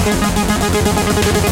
ハハハハ!